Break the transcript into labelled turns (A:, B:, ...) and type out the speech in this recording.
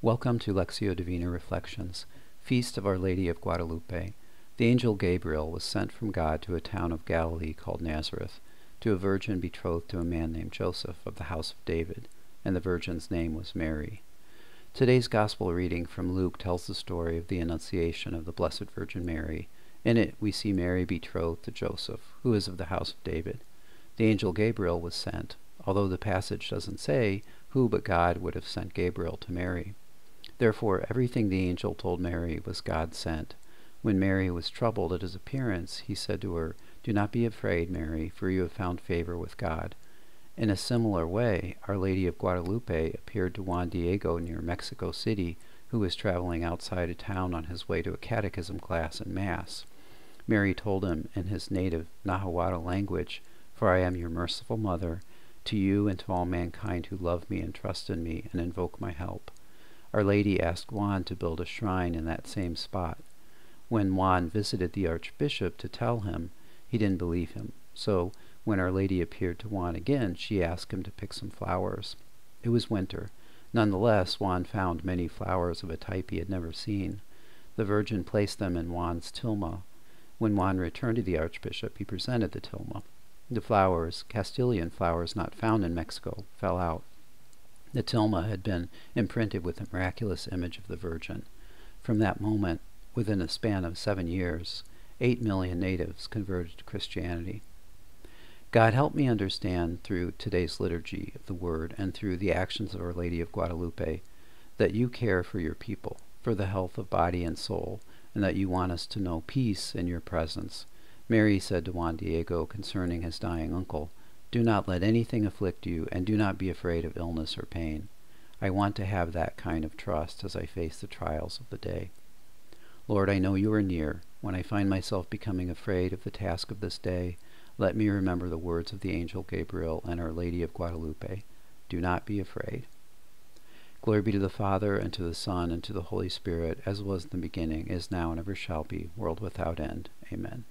A: Welcome to Lectio Divina Reflections, Feast of Our Lady of Guadalupe. The angel Gabriel was sent from God to a town of Galilee called Nazareth, to a virgin betrothed to a man named Joseph of the house of David, and the virgin's name was Mary. Today's Gospel reading from Luke tells the story of the Annunciation of the Blessed Virgin Mary. In it, we see Mary betrothed to Joseph, who is of the house of David. The angel Gabriel was sent, although the passage doesn't say who but God would have sent Gabriel to Mary. Therefore, everything the angel told Mary was God sent. When Mary was troubled at his appearance, he said to her, Do not be afraid, Mary, for you have found favor with God. In a similar way, Our Lady of Guadalupe appeared to Juan Diego near Mexico City, who was traveling outside of town on his way to a catechism class and Mass. Mary told him in his native Nahuatl language, For I am your merciful mother, to you and to all mankind who love me and trust in me and invoke my help. Our Lady asked Juan to build a shrine in that same spot. When Juan visited the Archbishop to tell him, he didn't believe him. So, when Our Lady appeared to Juan again, she asked him to pick some flowers. It was winter. Nonetheless, Juan found many flowers of a type he had never seen. The Virgin placed them in Juan's tilma. When Juan returned to the Archbishop, he presented the tilma. The flowers, Castilian flowers not found in Mexico, fell out. The tilma had been imprinted with the miraculous image of the Virgin. From that moment, within a span of seven years, eight million natives converted to Christianity. God help me understand through today's liturgy of the Word and through the actions of Our Lady of Guadalupe that you care for your people, for the health of body and soul, and that you want us to know peace in your presence. Mary said to Juan Diego concerning his dying uncle, do not let anything afflict you, and do not be afraid of illness or pain. I want to have that kind of trust as I face the trials of the day. Lord, I know you are near. When I find myself becoming afraid of the task of this day, let me remember the words of the angel Gabriel and Our Lady of Guadalupe. Do not be afraid. Glory be to the Father, and to the Son, and to the Holy Spirit, as was in the beginning, is now, and ever shall be, world without end. Amen.